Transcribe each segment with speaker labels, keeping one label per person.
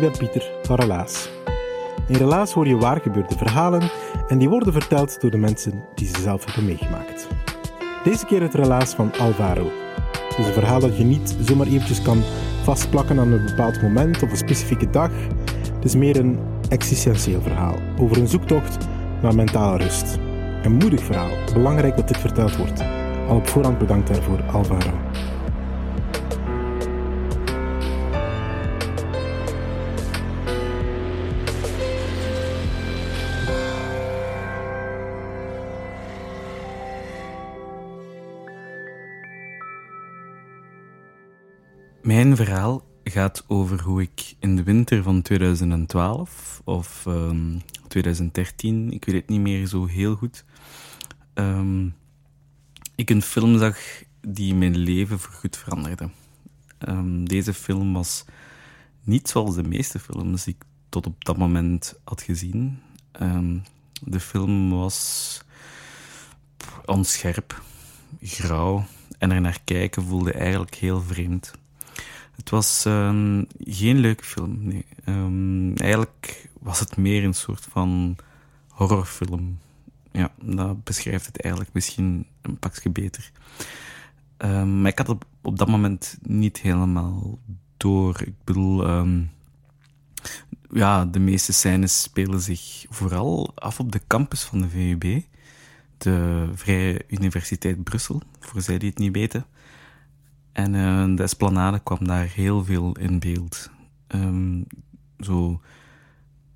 Speaker 1: Ik ben Pieter van Relaas. In Relaas hoor je waargebeurde verhalen en die worden verteld door de mensen die ze zelf hebben meegemaakt. Deze keer het relaas van Alvaro. Het is een verhaal dat je niet zomaar eventjes kan vastplakken aan een bepaald moment of een specifieke dag. Het is meer een existentieel verhaal over een zoektocht naar mentale rust. Een moedig verhaal, belangrijk dat dit verteld wordt. Al op voorhand bedankt daarvoor, Alvaro.
Speaker 2: Mijn verhaal gaat over hoe ik in de winter van 2012 of ehm, 2013, ik weet het niet meer zo heel goed, ehm, ik een film zag die mijn leven voorgoed veranderde. Ehm, deze film was niet zoals de meeste films die ik tot op dat moment had gezien. Ehm, de film was onscherp, grauw en er naar kijken voelde eigenlijk heel vreemd. Het was ehm, geen leuke film, nee. Ehm, eigenlijk was het meer een soort van horrorfilm. Ja, dat beschrijft het eigenlijk misschien een pakje beter. Ehm, maar ik had het op dat moment niet helemaal door. Ik bedoel, ja, de meeste scènes spelen zich vooral af op de campus van de VUB, de Vrije Universiteit Brussel, voor zij die het niet weten. En eh, de Esplanade kwam daar heel veel in beeld. Ehm, zo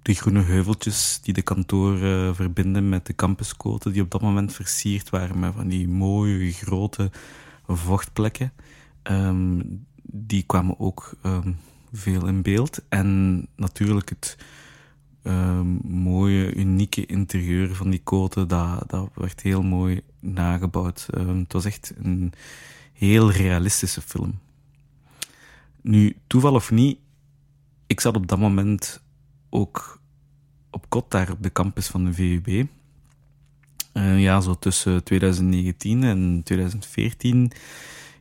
Speaker 2: de groene heuveltjes die de kantoren verbinden met de campuscoten, die op dat moment versierd waren met van die mooie grote vochtplekken. Ehm, die kwamen ook ehm, veel in beeld. En natuurlijk het mooie, unieke interieur van die koten, dat, dat werd heel mooi nagebouwd. Het was echt een heel realistische film. Nu, toeval of niet, ik zat op dat moment ook op kot daar op de campus van de VUB. Eh, ja, zo tussen 2019 en 2014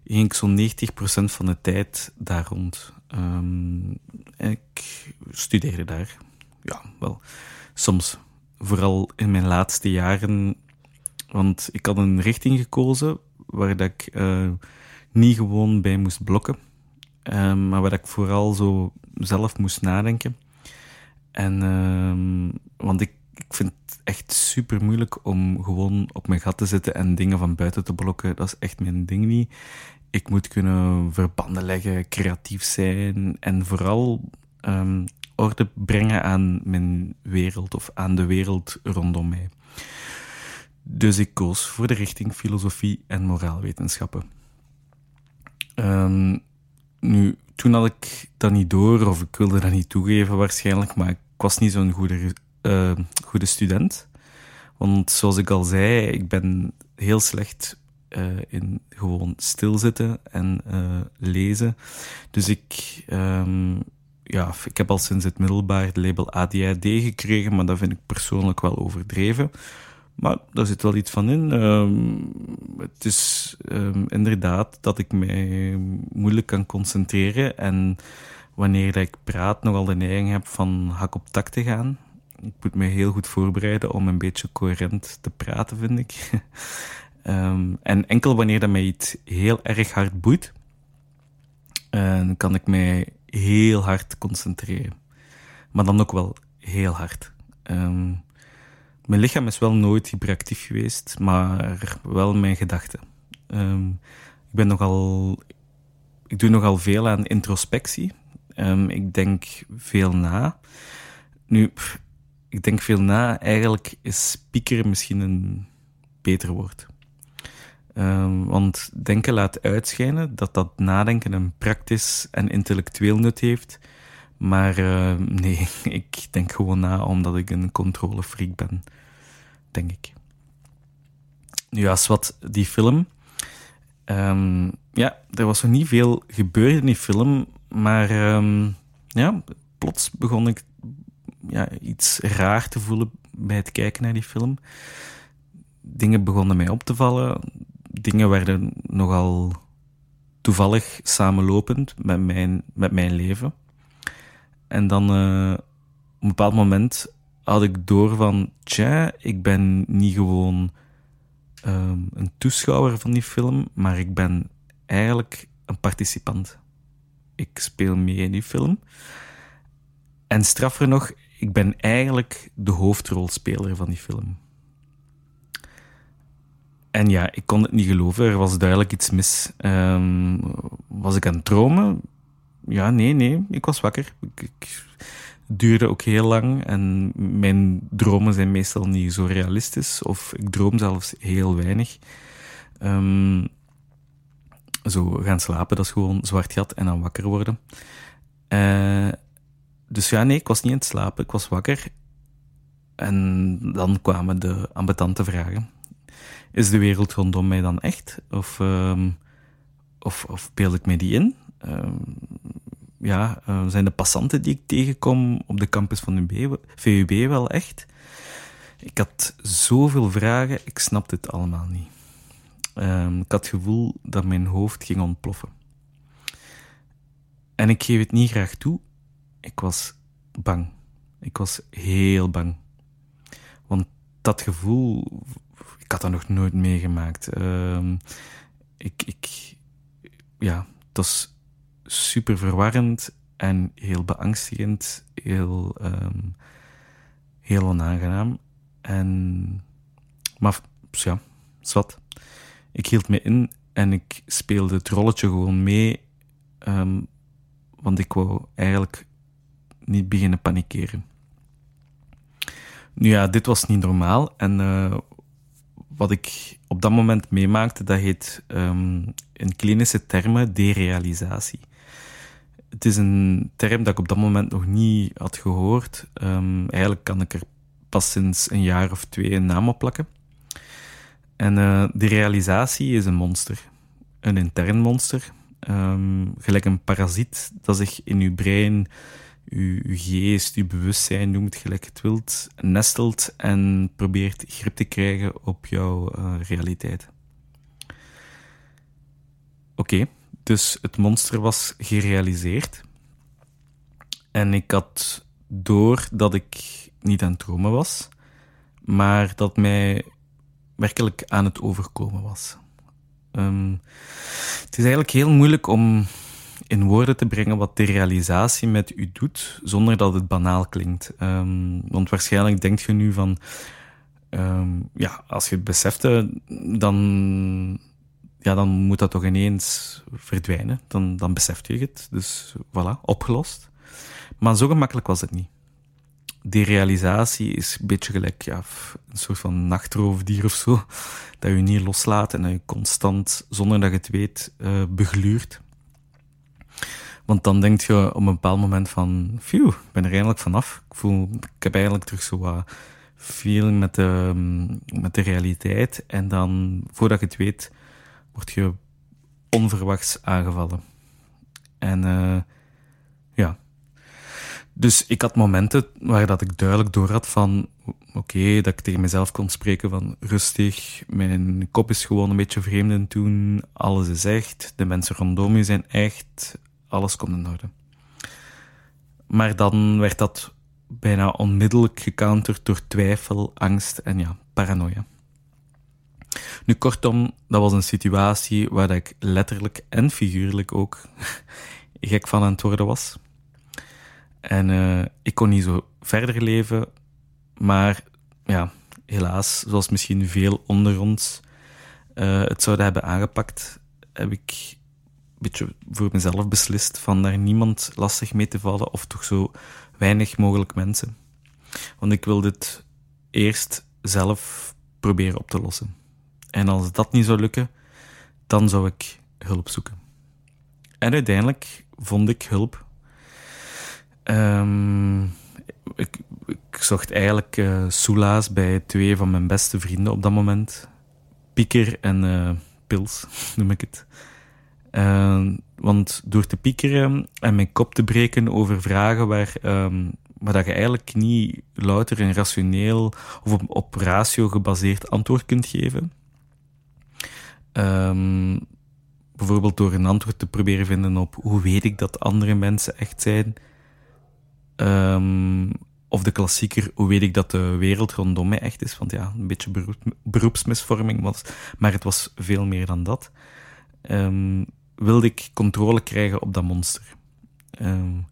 Speaker 2: ging ik zo'n 90% van de tijd daar rond. En ik studeerde daar. Ja, wel, soms. Vooral in mijn laatste jaren. Want ik had een richting gekozen waar dat ik eh, niet gewoon bij moest blokken. Ehm, maar waar dat ik vooral zo zelf moest nadenken. En, ehm, want ik, ik vind het echt super moeilijk om gewoon op mijn gat te zitten en dingen van buiten te blokken. Dat is echt mijn ding niet. Ik moet kunnen verbanden leggen, creatief zijn en vooral ehm, orde brengen aan mijn wereld of aan de wereld rondom mij. Dus ik koos voor de richting filosofie en moraalwetenschappen. Ehm, nu, toen had ik dat niet door, of ik wilde dat niet toegeven waarschijnlijk, maar ik was niet zo'n goede, eh, goede student. Want zoals ik al zei, ik ben heel slecht eh, in gewoon stilzitten en eh, lezen. Dus ik, ehm, ja, ik heb al sinds het middelbaar het label ADHD gekregen, maar dat vind ik persoonlijk wel overdreven. Maar daar zit wel iets van in. Ehm, het is ehm, inderdaad dat ik mij moeilijk kan concentreren. En wanneer ik praat, nogal de neiging heb van hak op tak te gaan. Ik moet me heel goed voorbereiden om een beetje coherent te praten, vind ik. Ehm, en enkel wanneer dat mij iets heel erg hard boeit, kan ik mij heel hard concentreren. Maar dan ook wel heel hard. Ehm, mijn lichaam is wel nooit hyperactief geweest, maar wel mijn gedachten. Ehm, ik ben nogal. Ik doe nogal veel aan introspectie. Ehm, ik denk veel na. Nu, ik denk veel na. Eigenlijk is piekeren misschien een beter woord. Ehm, want denken laat uitschijnen dat dat nadenken een praktisch en intellectueel nut heeft. Maar eh, nee, ik denk gewoon na omdat ik een controlefreak ben. Denk ik. Nu, als wat die film. Ehm, ja, er was nog niet veel gebeurd in die film. Maar ehm, ja, plots begon ik ja, iets raar te voelen bij het kijken naar die film. Dingen begonnen mij op te vallen. Dingen werden nogal toevallig samenlopend met mijn, met mijn leven. En dan uh, op een bepaald moment had ik door van, tja, ik ben niet gewoon um, een toeschouwer van die film, maar ik ben eigenlijk een participant. Ik speel mee in die film. En straffer nog, ik ben eigenlijk de hoofdrolspeler van die film. En ja, ik kon het niet geloven. Er was duidelijk iets mis. Um, was ik aan het dromen? Ja, nee, nee. Ik was wakker. Ik, duurde ook heel lang. En mijn dromen zijn meestal niet zo realistisch. Of ik droom zelfs heel weinig. Um, zo gaan slapen, dat is gewoon zwart gat en dan wakker worden. Uh, dus ja, nee, ik was niet aan het slapen. Ik was wakker. En dan kwamen de ambetante vragen. Is de wereld rondom mij dan echt? Of, um, of, of beeld ik mij die in? Um, ja, uh, zijn de passanten die ik tegenkom op de campus van de VUB wel echt? Ik had zoveel vragen, ik snapte het allemaal niet. Um, ik had het gevoel dat mijn hoofd ging ontploffen. En ik geef het niet graag toe, ik was bang. Ik was heel bang. Want dat gevoel, ik had dat nog nooit meegemaakt. Uh, ik, ik, ja, het was super verwarrend en heel beangstigend, heel, um, heel onaangenaam. En, maar ja, zwart. Ik hield me in en ik speelde het rolletje gewoon mee, um, want ik wou eigenlijk niet beginnen panikeren. Nu ja, dit was niet normaal. En uh, wat ik op dat moment meemaakte, dat heet um, in klinische termen derealisatie. Het is een term dat ik op dat moment nog niet had gehoord. Um, eigenlijk kan ik er pas sinds een jaar of twee een naam op plakken. En uh, derealisatie is een monster. Een intern monster. Um, gelijk een parasiet dat zich in uw brein uw, geest, uw bewustzijn, noem het gelijk het wilt, nestelt en probeert grip te krijgen op jouw uh, realiteit. Oké, dus het monster was gerealiseerd. En ik had door dat ik niet aan het dromen was, maar dat mij werkelijk aan het overkomen was. Um, het is eigenlijk heel moeilijk om in woorden te brengen wat de realisatie met u doet, zonder dat het banaal klinkt. Um, want waarschijnlijk denkt je nu van, um, ja, als je het besefte, dan, ja, dan moet dat toch ineens verdwijnen. Dan, dan beseft je het. Dus voilà, opgelost. Maar zo gemakkelijk was het niet. Die realisatie is een beetje gelijk ja, een soort van nachtroofdier of zo. Dat je niet loslaat en dat je constant, zonder dat je het weet, uh, begluurt. Want dan denk je op een bepaald moment van, phew, ik ben er eindelijk vanaf. Ik voel, ik heb eigenlijk terug zo wat feeling met de, met de realiteit. En dan, voordat je het weet, word je onverwachts aangevallen. En uh, ja. Dus ik had momenten waar dat ik duidelijk door had van, oké, dat ik tegen mezelf kon spreken van rustig, mijn kop is gewoon een beetje vreemd en toen, alles is echt, de mensen rondom je zijn echt, alles komt in orde. Maar dan werd dat bijna onmiddellijk gecounterd door twijfel, angst en ja, paranoia. Nu, kortom, dat was een situatie waar ik letterlijk en figuurlijk ook gek van aan het worden was. En uh, ik kon niet zo verder leven, maar ja, helaas, zoals misschien veel onder ons uh, het zouden hebben aangepakt, heb ik beetje voor mezelf beslist van daar niemand lastig mee te vallen, of toch zo weinig mogelijk mensen. Want ik wil dit eerst zelf proberen op te lossen. En als dat niet zou lukken, dan zou ik hulp zoeken. En uiteindelijk vond ik hulp. Um, ik, zocht eigenlijk uh, bij twee van mijn beste vrienden op dat moment. Pieker en uh, Pils, noem ik het. Uh, want door te piekeren en mijn kop te breken over vragen waar, um, waar dat je eigenlijk niet louter en rationeel of op, op ratio gebaseerd antwoord kunt geven. Um, bijvoorbeeld door een antwoord te proberen vinden op hoe weet ik dat andere mensen echt zijn. Of de klassieker, hoe weet ik dat de wereld rondom mij echt is? Want ja, een beetje beroepsmisvorming was, maar het was veel meer dan dat. Um, wilde ik controle krijgen op dat monster. Um,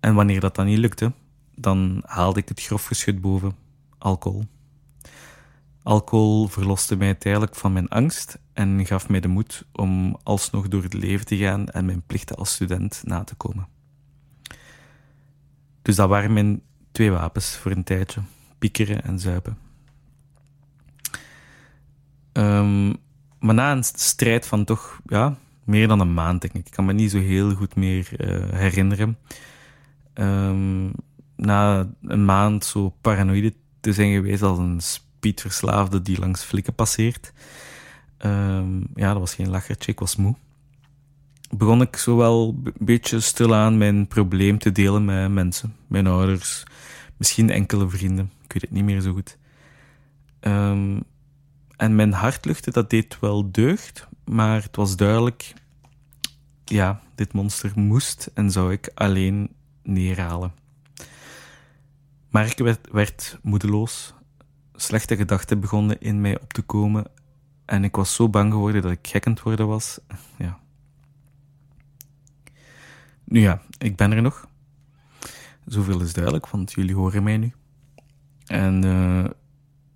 Speaker 2: en wanneer dat dan niet lukte, dan haalde ik het grof geschut boven alcohol. Alcohol verloste mij tijdelijk van mijn angst en gaf mij de moed om alsnog door het leven te gaan en mijn plichten als student na te komen. Dus dat waren mijn twee wapens voor een tijdje: piekeren en zuipen. Um, maar na een strijd van toch ja, meer dan een maand, denk ik. Ik kan me niet zo heel goed meer uh, herinneren. Um, na een maand zo paranoïde te zijn geweest als een speedverslaafde die langs flikken passeert. Um, ja, dat was geen lachertje, ik was moe. Begon ik zo wel een beetje stilaan mijn probleem te delen met mensen. Mijn ouders, misschien enkele vrienden. Ik weet het niet meer zo goed. Um, en mijn hartluchte, dat deed wel deugd, maar het was duidelijk, ja, dit monster moest en zou ik alleen neerhalen. Maar ik werd, werd moedeloos. Slechte gedachten begonnen in mij op te komen en ik was zo bang geworden dat ik gek aan het worden was. Ja. Nu ja, ik ben er nog. Zoveel is duidelijk, want jullie horen mij nu. En uh,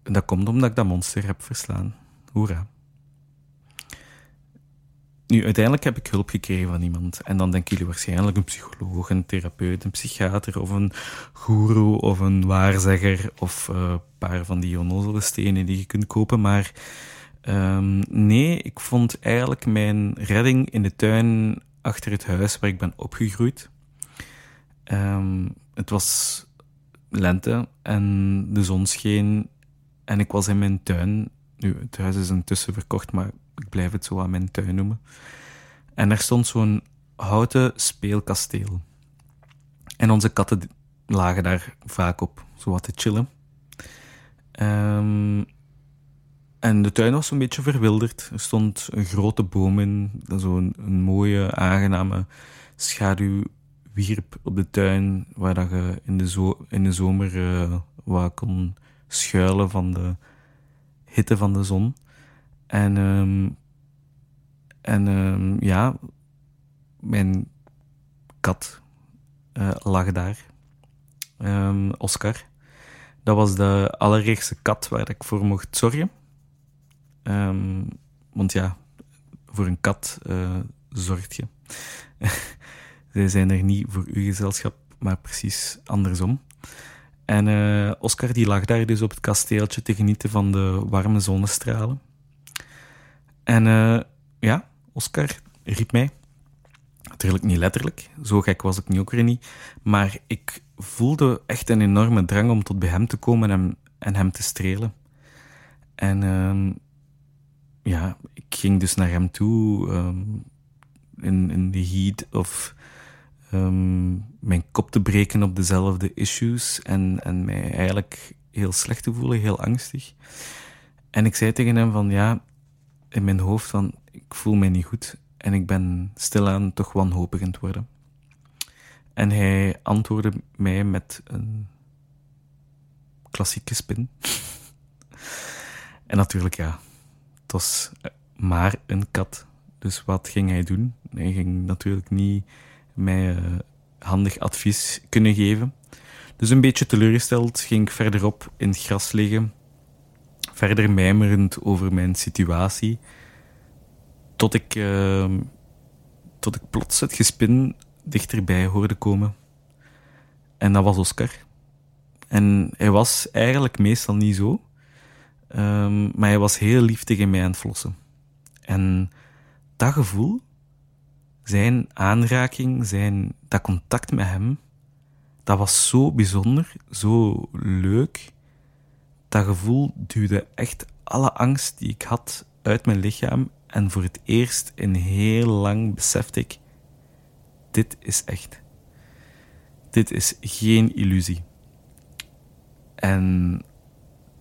Speaker 2: dat komt omdat ik dat monster heb verslaan. Hoera. Nu, uiteindelijk heb ik hulp gekregen van iemand. En dan denken jullie waarschijnlijk een psycholoog, een therapeut, een psychiater of een goeroe of een waarzegger of uh, een paar van die onnozele stenen die je kunt kopen. Maar um, nee, ik vond eigenlijk mijn redding in de tuin achter het huis waar ik ben opgegroeid. Um, het was lente en de zon scheen en ik was in mijn tuin. Nu, het huis is intussen verkocht, maar ik blijf het zo aan mijn tuin noemen. En er stond zo'n houten speelkasteel. En onze katten lagen daar vaak op, zo wat te chillen. Um, en de tuin was een beetje verwilderd. Er stond een grote boom in, zo'n een mooie, aangename schaduw wierp op de tuin, waar dat je in de, zo in de zomer uh, kon schuilen van de hitte van de zon. En, um, en um, ja, mijn kat uh, lag daar. Um, Oscar. Dat was de allereerste kat waar ik voor mocht zorgen. want ja, voor een kat uh, zorgt je. Zij zijn er niet voor uw gezelschap, maar precies andersom. En uh, Oscar die lag daar dus op het kasteeltje te genieten van de warme zonnestralen. En uh, ja, Oscar riep mij. Natuurlijk niet letterlijk, zo gek was ik nu ook weer niet. Maar ik voelde echt een enorme drang om tot bij hem te komen en, en hem te strelen. En uh, ja, ik ging dus naar hem toe um, in, in the heat of um, mijn kop te breken op dezelfde issues en, en mij eigenlijk heel slecht te voelen, heel angstig. En ik zei tegen hem van ja, in mijn hoofd van ik voel mij niet goed en ik ben stilaan toch wanhopig het worden. En hij antwoordde mij met een klassieke spin. en natuurlijk ja, het was maar een kat Dus wat ging hij doen? Hij ging natuurlijk niet mij uh, handig advies kunnen geven. Dus een beetje teleurgesteld ging ik verderop in het gras liggen, verder mijmerend over mijn situatie, tot ik, uh, tot ik plots het gespin dichterbij hoorde komen. En dat was Oscar. En hij was eigenlijk meestal niet zo, um, maar hij was heel lief tegen mij aan het flossen. En dat gevoel, zijn aanraking, zijn, dat contact met hem, dat was zo bijzonder, zo leuk. Dat gevoel duwde echt alle angst die ik had uit mijn lichaam. En voor het eerst in heel lang besefte ik: dit is echt. Dit is geen illusie. En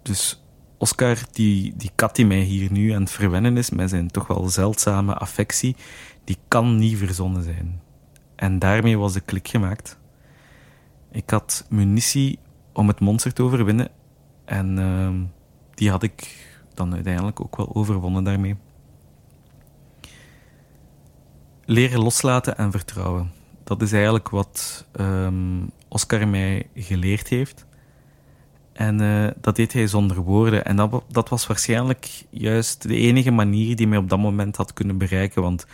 Speaker 2: dus Oscar, die, die kat die mij hier nu aan het verwennen is met zijn toch wel zeldzame affectie, die kan niet verzonnen zijn. En daarmee was de klik gemaakt. Ik had munitie om het monster te overwinnen. En uh, die had ik dan uiteindelijk ook wel overwonnen daarmee. Leren loslaten en vertrouwen. Dat is eigenlijk wat um, Oscar mij geleerd heeft. En uh, dat deed hij zonder woorden. En dat, dat was waarschijnlijk juist de enige manier die mij op dat moment had kunnen bereiken. Want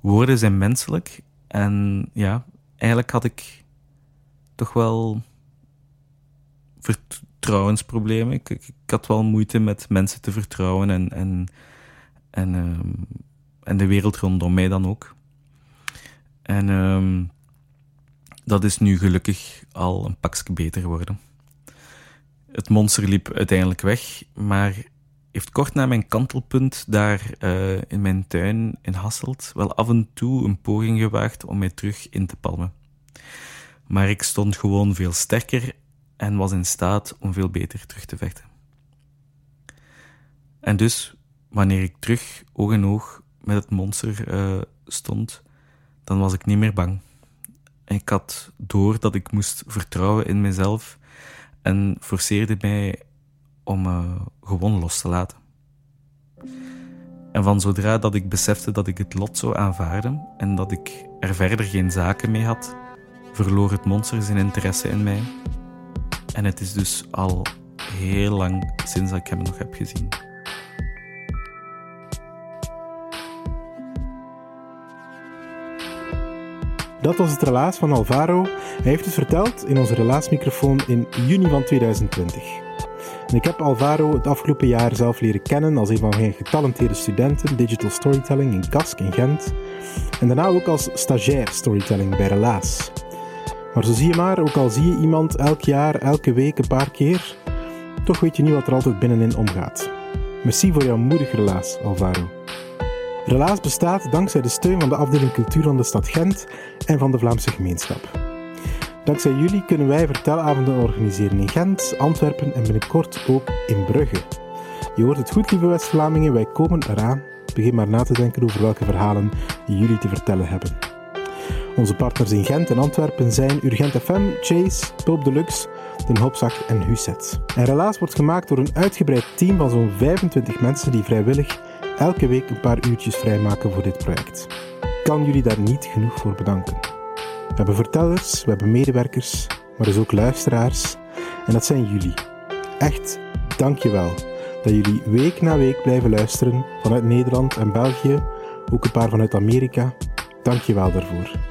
Speaker 2: woorden zijn menselijk. En ja, eigenlijk had ik toch wel vertrouwensproblemen. Ik, ik, had wel moeite met mensen te vertrouwen en, en, en, um, en de wereld rondom mij dan ook. En um, dat is nu gelukkig al een pakje beter geworden. Het monster liep uiteindelijk weg, maar heeft kort na mijn kantelpunt daar uh, in mijn tuin in Hasselt wel af en toe een poging gewaagd om mij terug in te palmen. Maar ik stond gewoon veel sterker en was in staat om veel beter terug te vechten. En dus, wanneer ik terug oog in oog met het monster uh, stond, dan was ik niet meer bang. Ik had door dat ik moest vertrouwen in mezelf en forceerde mij om uh, gewoon los te laten. En van zodra dat ik besefte dat ik het lot zou aanvaarden en dat ik er verder geen zaken mee had, verloor het monster zijn interesse in mij. En het is dus al heel lang sinds ik hem nog heb gezien.
Speaker 1: Dat was het relaas van Alvaro. Hij heeft het verteld in onze relaasmicrofoon in juni van 2020. En ik heb Alvaro het afgelopen jaar zelf leren kennen als een van mijn getalenteerde studenten digital storytelling in KASK in Gent. En daarna ook als stagiair storytelling bij Relaas. Maar zo zie je maar, ook al zie je iemand elk jaar, elke week, een paar keer, toch weet je niet wat er altijd binnenin omgaat. Merci voor jouw moedig relaas, Alvaro. Relaas bestaat dankzij de steun van de afdeling cultuur van de stad Gent en van de Vlaamse gemeenschap. Dankzij jullie kunnen wij vertelavonden organiseren in Gent, Antwerpen en binnenkort ook in Brugge. Je hoort het goed, lieve West-Vlamingen, wij komen eraan. Begin maar na te denken over welke verhalen jullie te vertellen hebben. Onze partners in Gent en Antwerpen zijn Urgent FM, Chase, Pulp Deluxe, Den Hopzak en Huset. En Relaas wordt gemaakt door een uitgebreid team van zo'n 25 mensen die vrijwillig elke week een paar uurtjes vrijmaken voor dit project. Ik kan jullie daar niet genoeg voor bedanken. We hebben vertellers, we hebben medewerkers, maar dus ook luisteraars. En dat zijn jullie. Echt, dankjewel dat jullie week na week blijven luisteren vanuit Nederland en België, ook een paar vanuit Amerika. Dankjewel daarvoor.